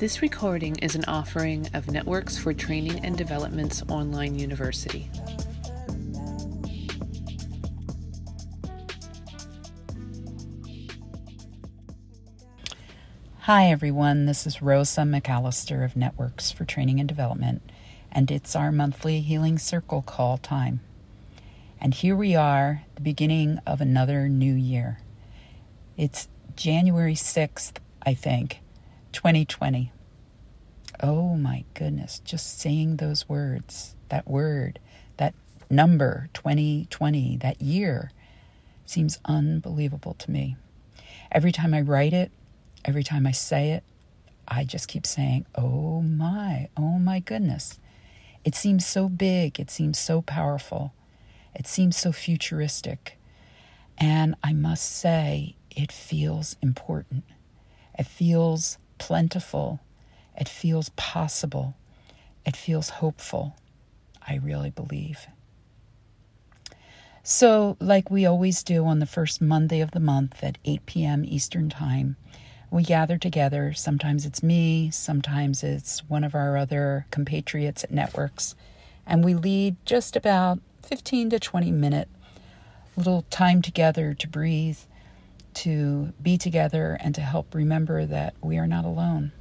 This recording is an offering of Networks for Training and Development's online university. Hi, everyone. This is Rosa McAllister of Networks for Training and Development, and it's our monthly Healing Circle call time. And here we are, the beginning of another new year. It's January 6th, I think, 2020. Oh my goodness, just saying those words, that word, that number 2020, that year, seems unbelievable to me. Every time I write it, every time I say it, I just keep saying, oh my, oh my goodness. It seems so big, it seems so powerful, it seems so futuristic. And I must say, it feels important. It feels plentiful. It feels possible. It feels hopeful. I really believe. So, like we always do on the first Monday of the month at 8 p.m. Eastern Time, we gather together. Sometimes it's me, sometimes it's one of our other compatriots at networks, and we lead just about 15 to 20 minute little time together to breathe, to be together and to help remember that we are not alone.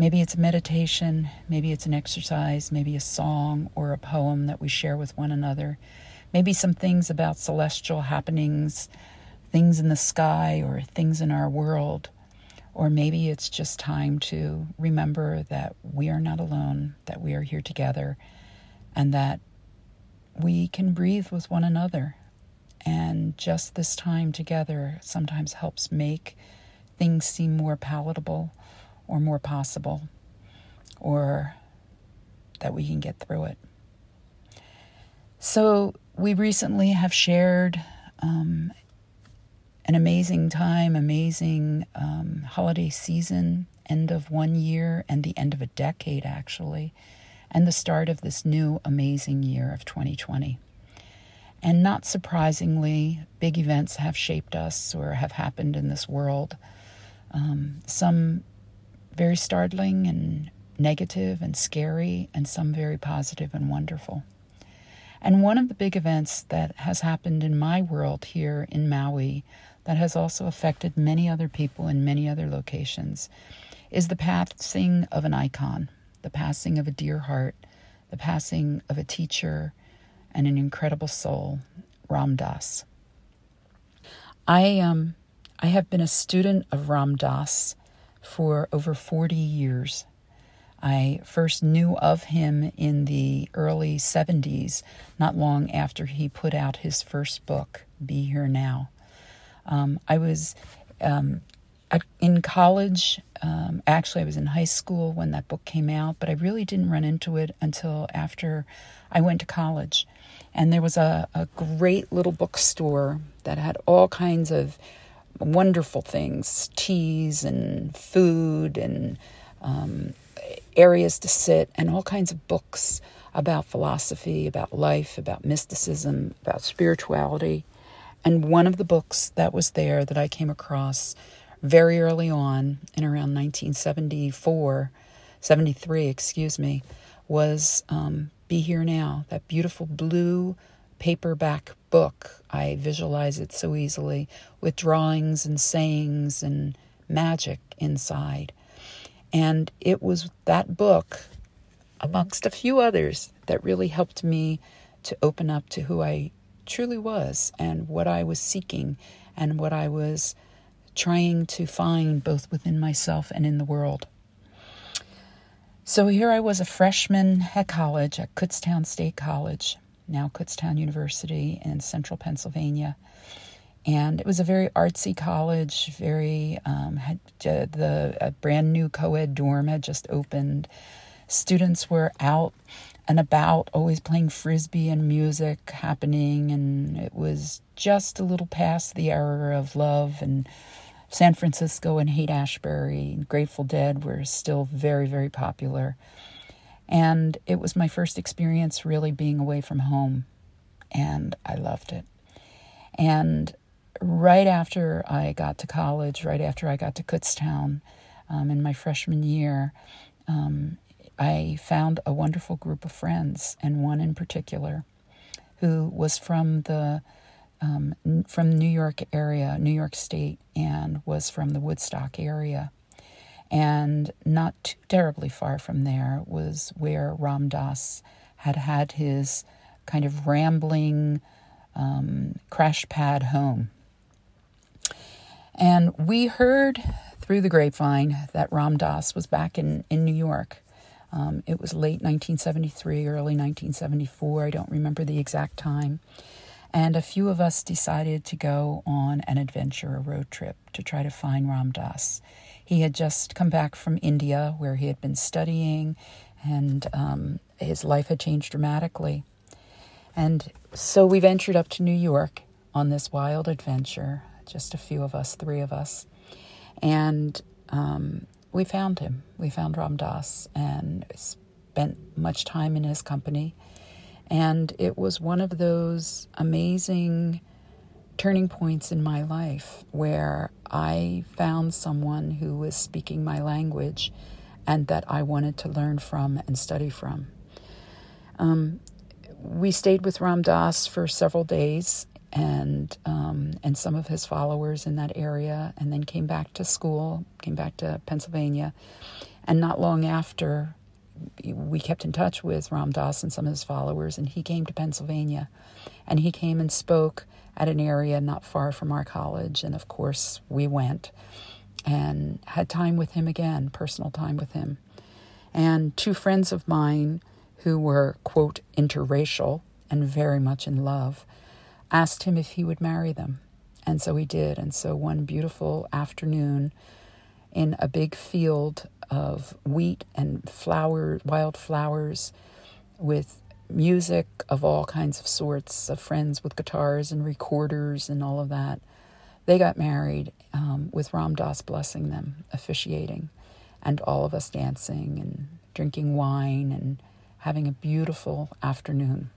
Maybe it's a meditation, maybe it's an exercise, maybe a song or a poem that we share with one another, maybe some things about celestial happenings, things in the sky or things in our world. Or maybe it's just time to remember that we are not alone, that we are here together, and that we can breathe with one another. And just this time together sometimes helps make things seem more palatable or more possible, or that we can get through it. So, we recently have shared um, an amazing time, amazing um, holiday season, end of one year, and the end of a decade, actually, and the start of this new amazing year of 2020. And not surprisingly, big events have shaped us or have happened in this world. Um, some very startling and negative and scary, and some very positive and wonderful. And one of the big events that has happened in my world here in Maui that has also affected many other people in many other locations is the passing of an icon, the passing of a dear heart, the passing of a teacher and an incredible soul, Ram Dass. I um I have been a student of Ram Dass for over 40 years. I first knew of him in the early 70s, not long after he put out his first book, Be Here Now. Um, I was um, in college. Um, actually, I was in high school when that book came out, but I really didn't run into it until after I went to college. And there was a, a great little bookstore that had all kinds of wonderful things teas and food and um, areas to sit, and all kinds of books about philosophy, about life, about mysticism, about spirituality. And one of the books that was there that I came across very early on, in around 1974, 73, excuse me, was um, Be Here Now, that beautiful blue paperback book. I visualize it so easily with drawings and sayings and magic inside. And it was that book, amongst a few others, that really helped me to open up to who I truly was and what I was seeking and what I was trying to find both within myself and in the world. So here I was a freshman at college at Kutztown State College, now Kutztown University in central Pennsylvania. And it was a very artsy college, very, um, had, uh, the a brand new co ed dorm had just opened. Students were out and about, always playing frisbee and music happening. And it was just a little past the era of love and San Francisco and Haight Ashbury and Grateful Dead were still very, very popular. And it was my first experience really being away from home, and I loved it. And right after I got to college, right after I got to Kutztown, um, in my freshman year, um, I found a wonderful group of friends, and one in particular who was from the um, from New York area, New York State, and was from the Woodstock area. And not too terribly far from there was where Ram Dass had had his kind of rambling um, crash pad home. And we heard through the grapevine that Ram Dass was back in, in New York. Um, it was late 1973, early 1974. I don't remember the exact time. And a few of us decided to go on an adventure, a road trip, to try to find Ram Dass. He had just come back from India, where he had been studying, and um, his life had changed dramatically. And so we ventured up to New York on this wild adventure, just a few of us, three of us. And um, we found him. We found Ram Dass and spent much time in his company. And it was one of those amazing turning points in my life where I found someone who was speaking my language and that I wanted to learn from and study from. Um, we stayed with Ram Dass for several days and um, and some of his followers in that area, and then came back to school, came back to Pennsylvania, and not long after, we kept in touch with Ram Dass and some of his followers, and he came to Pennsylvania, and he came and spoke at an area not far from our college, and of course we went and had time with him again, personal time with him, and two friends of mine who were quote interracial and very much in love asked him if he would marry them. And so he did. And so one beautiful afternoon in a big field of wheat and flower, wild flowers with music of all kinds of sorts, of friends with guitars and recorders and all of that. They got married um, with Ram Dass blessing them, officiating, and all of us dancing and drinking wine and having a beautiful afternoon.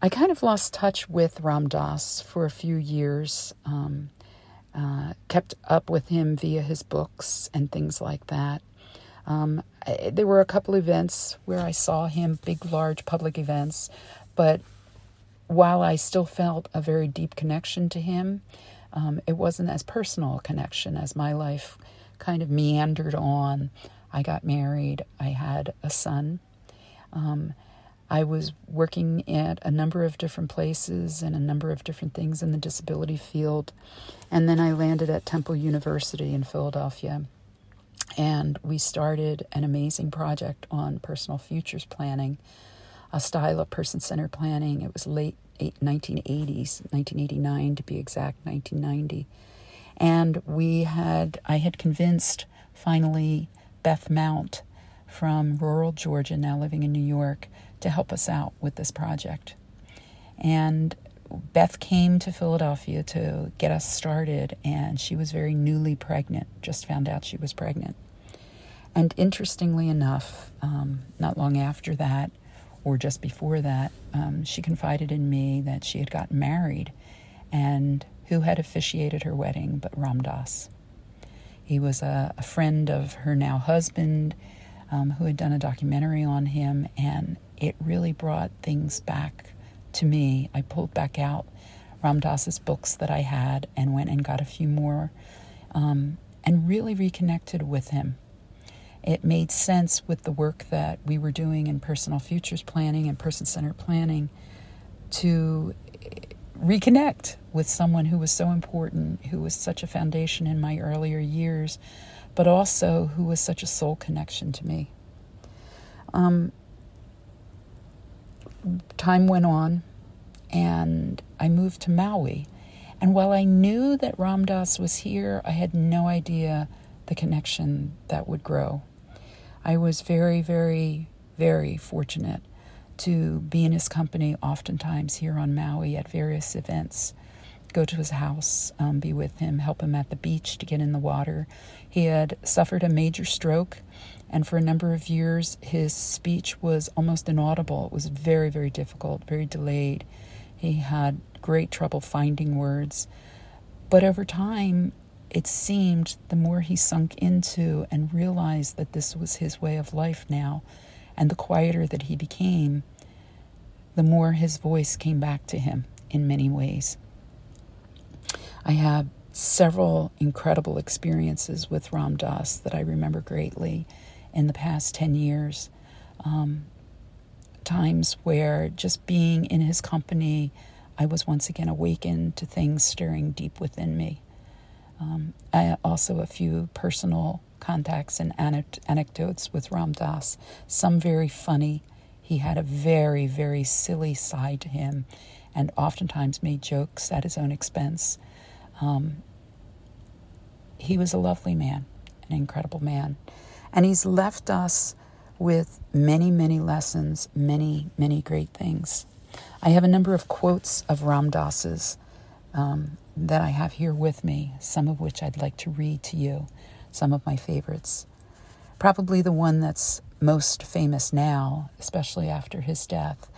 I kind of lost touch with Ram Dass for a few years. Um, uh, kept up with him via his books and things like that. Um, I, there were a couple events where I saw him, big, large public events, but while I still felt a very deep connection to him, um, it wasn't as personal a connection as my life kind of meandered on. I got married, I had a son. Um, I was working at a number of different places and a number of different things in the disability field. And then I landed at Temple University in Philadelphia. And we started an amazing project on personal futures planning, a style of person centered planning. It was late 1980s, 1989 to be exact, 1990. And we had, I had convinced finally Beth Mount from rural Georgia, now living in New York, to help us out with this project. And Beth came to Philadelphia to get us started, and she was very newly pregnant, just found out she was pregnant. And interestingly enough, um, not long after that, or just before that, um, she confided in me that she had gotten married and who had officiated her wedding but Ram Dass. He was a, a friend of her now husband um, who had done a documentary on him, and it really brought things back to me. I pulled back out Ram Dass's books that I had and went and got a few more um, and really reconnected with him. It made sense with the work that we were doing in personal futures planning and person centered planning to reconnect with someone who was so important, who was such a foundation in my earlier years, but also who was such a soul connection to me. Um, time went on, and I moved to Maui. And while I knew that Ram Dass was here, I had no idea the connection that would grow. I was very, very, very fortunate to be in his company oftentimes here on Maui at various events. Go to his house, um, be with him, help him at the beach to get in the water. He had suffered a major stroke and for a number of years, his speech was almost inaudible. It was very, very difficult, very delayed. He had great trouble finding words. But over time, it seemed the more he sunk into and realized that this was his way of life now, and the quieter that he became, the more his voice came back to him in many ways. I have several incredible experiences with Ram Dass that I remember greatly in the past 10 years. Um, times where just being in his company, I was once again awakened to things stirring deep within me. Um, I also a few personal contacts and anecdotes with Ram Dass, some very funny. He had a very, very silly side to him and oftentimes made jokes at his own expense. Um, he was a lovely man, an incredible man. And he's left us with many, many lessons, many, many great things. I have a number of quotes of Ram Dass's um, that I have here with me, some of which I'd like to read to you, some of my favorites. Probably the one that's most famous now, especially after his death,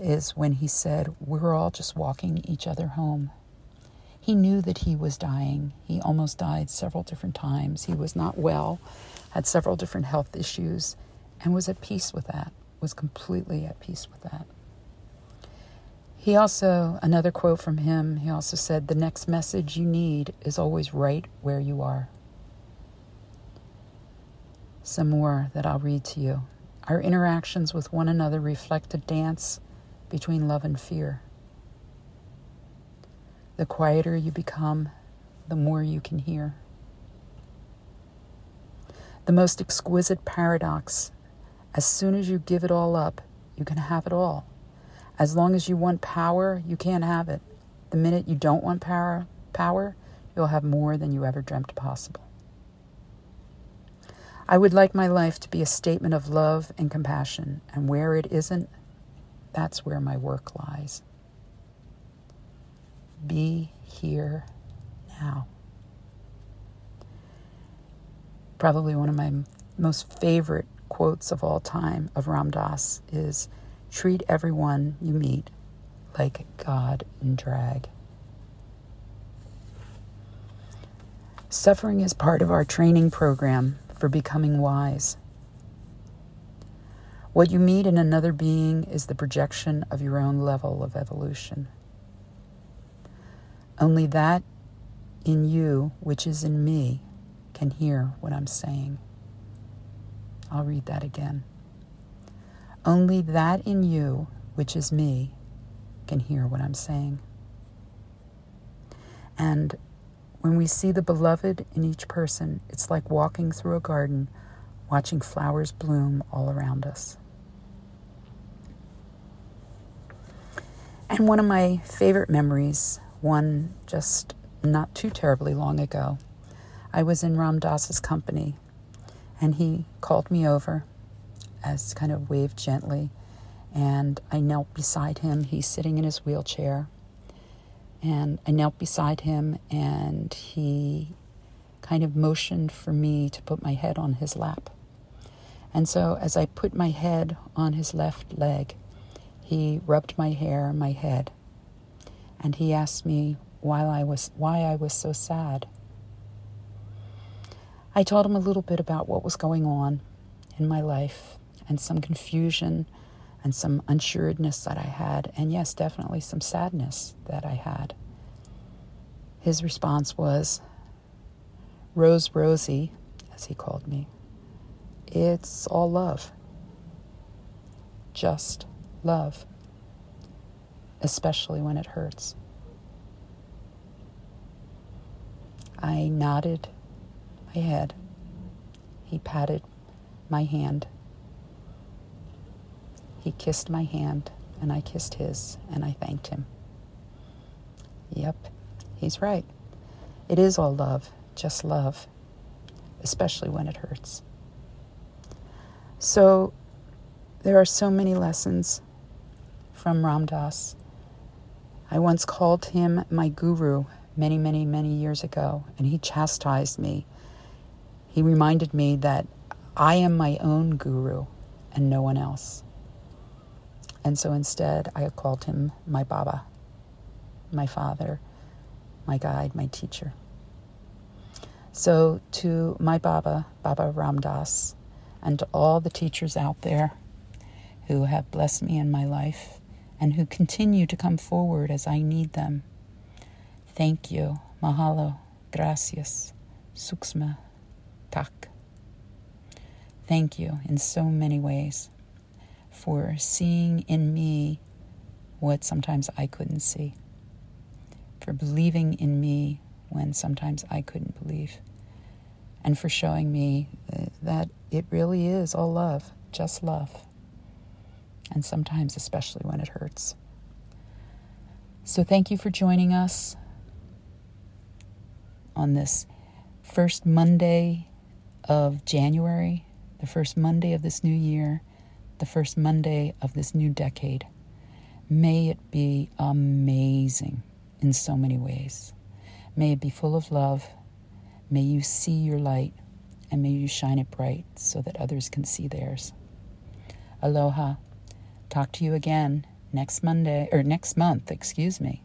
is when he said, We're all just walking each other home. He knew that he was dying. He almost died several different times. He was not well, had several different health issues, and was at peace with that, was completely at peace with that. He also, another quote from him, he also said, The next message you need is always right where you are. Some more that I'll read to you. Our interactions with one another reflect a dance between love and fear. The quieter you become, the more you can hear. The most exquisite paradox as soon as you give it all up, you can have it all. As long as you want power, you can't have it. The minute you don't want power, power, you'll have more than you ever dreamt possible. I would like my life to be a statement of love and compassion, and where it isn't, that's where my work lies. Be here now. Probably one of my most favorite quotes of all time of Ram Dass is Treat everyone you meet like God in drag. Suffering is part of our training program for becoming wise. What you meet in another being is the projection of your own level of evolution. Only that in you, which is in me, can hear what I'm saying. I'll read that again. Only that in you, which is me, can hear what I'm saying. And when we see the beloved in each person, it's like walking through a garden, watching flowers bloom all around us. And one of my favorite memories, one just not too terribly long ago, I was in Ram Dass's company, and he called me over as kind of waved gently. And I knelt beside him. He's sitting in his wheelchair. And I knelt beside him, and he kind of motioned for me to put my head on his lap. And so, as I put my head on his left leg, he rubbed my hair, my head, and he asked me why I was why I was so sad. I told him a little bit about what was going on in my life and some confusion and some unsuredness that I had, and yes, definitely some sadness that I had. His response was, Rose Rosie, as he called me, it's all love. Just love, especially when it hurts. I nodded my head. He patted my hand. He kissed my hand, and I kissed his, and I thanked him. Yep, he's right. It is all love, just love, especially when it hurts. So, there are so many lessons from Ram Dass. I once called him my guru many, many, many years ago, and he chastised me. He reminded me that I am my own guru and no one else. And so instead, I called him my Baba, my father, my guide, my teacher. So, to my Baba, Baba Ram Dass, and to all the teachers out there who have blessed me in my life and who continue to come forward as I need them, thank you. Mahalo. Gracias. Suksma. Tak. Thank you in so many ways for seeing in me what sometimes I couldn't see, for believing in me when sometimes I couldn't believe, and for showing me uh, that it really is all love, just love, and sometimes especially when it hurts. So, thank you for joining us on this first Monday of January, the first Monday of this new year, the first Monday of this new decade. May it be amazing in so many ways. May it be full of love. May you see your light and may you shine it bright so that others can see theirs. Aloha. Talk to you again next Monday, or next month, excuse me,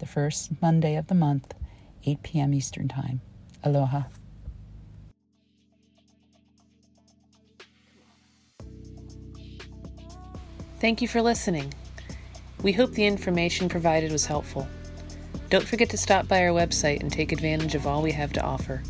the first Monday of the month, 8 p.m. Eastern Time. Aloha. Thank you for listening. We hope the information provided was helpful. Don't forget to stop by our website and take advantage of all we have to offer.